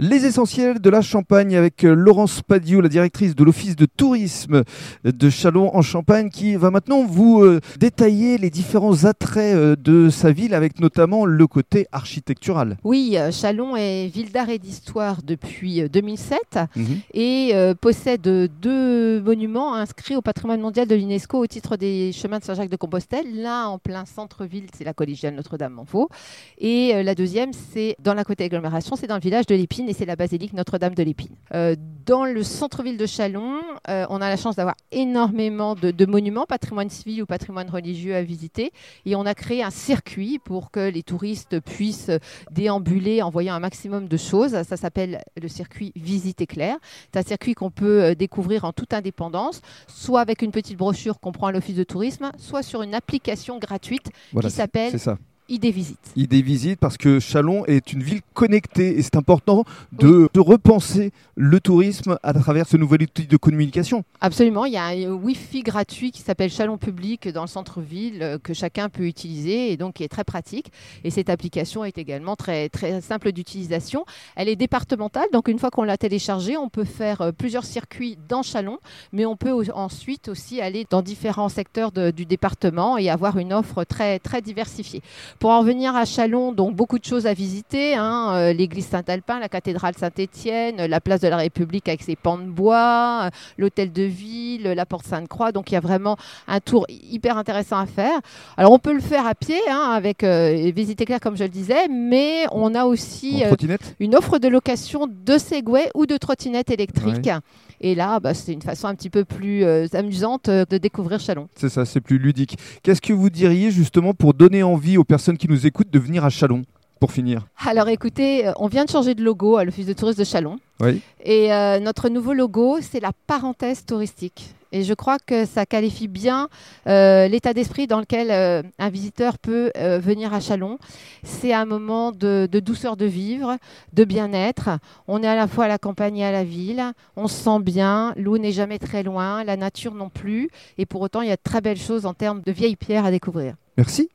Les essentiels de la Champagne avec euh, Laurence Padiou, la directrice de l'Office de tourisme de Chalon en Champagne, qui va maintenant vous euh, détailler les différents attraits euh, de sa ville, avec notamment le côté architectural. Oui, Chalon est ville d'art et d'histoire depuis 2007 Mhm. et euh, possède deux monuments inscrits au patrimoine mondial de l'UNESCO au titre des chemins de Saint-Jacques-de-Compostelle. L'un en plein centre-ville, c'est la collégiale Notre-Dame-en-Vaux. Et la deuxième, c'est dans la côté agglomération, c'est dans le village de l'Épine et c'est la basilique Notre-Dame de l'Épine. Euh, dans le centre-ville de Chalon, euh, on a la chance d'avoir énormément de, de monuments, patrimoine civil ou patrimoine religieux à visiter. Et on a créé un circuit pour que les touristes puissent déambuler en voyant un maximum de choses. Ça s'appelle le circuit Visite éclair. C'est un circuit qu'on peut euh, découvrir en toute indépendance, soit avec une petite brochure qu'on prend à l'office de tourisme, soit sur une application gratuite Voilà, qui c'est- s'appelle C'est ça. ID Visite. Idée visite parce que Chalon est une ville connectée et c'est important de, de repenser le tourisme à travers ce nouvel outil de communication. Absolument, il y a un Wi-Fi gratuit qui s'appelle Chalon Public dans le centre-ville euh, que chacun peut utiliser et donc qui est très pratique. Et cette application est également très, très simple d'utilisation. Elle est départementale, donc une fois qu'on l'a téléchargée, on peut faire euh, plusieurs circuits dans Chalon, mais on peut ensuite aussi aller dans différents secteurs de- du département et avoir une offre très, très diversifiée. Pour en revenir à Chalon, donc beaucoup de choses à visiter, hein, euh, l'église Saint-Alpin, la cathédrale Saint-Étienne, la place de la République avec ses pans de bois, euh, l'hôtel de ville, la porte Sainte-Croix. Donc il y a vraiment un tour hyper intéressant à faire. Alors on peut le faire à pied hein, avec euh, visite éclair comme je le disais, mais on a aussi euh, trottinette? une offre de location de Segway ou de trottinettes électriques. Et là, bah, c'est une façon un petit peu plus euh, amusante euh, de découvrir Chalon. C'est ça, c'est plus ludique. Qu'est-ce que vous diriez justement pour donner envie aux personnes qui nous écoutent de venir à Chalon? Pour finir Alors écoutez, euh, on vient de changer de logo à l'Office de tourisme de Chalon. Oui. Et euh, notre nouveau logo, c'est la parenthèse touristique. Et je crois que ça qualifie bien euh, l'état d'esprit dans lequel euh, un visiteur peut euh, venir à Chalon. C'est un moment de, de douceur de vivre, de bien-être. On est à la fois à la campagne et à la ville. On se sent bien. L'eau n'est jamais très loin, la nature non plus. Et pour autant, il y a de très belles choses en termes de vieilles pierres à découvrir. Merci.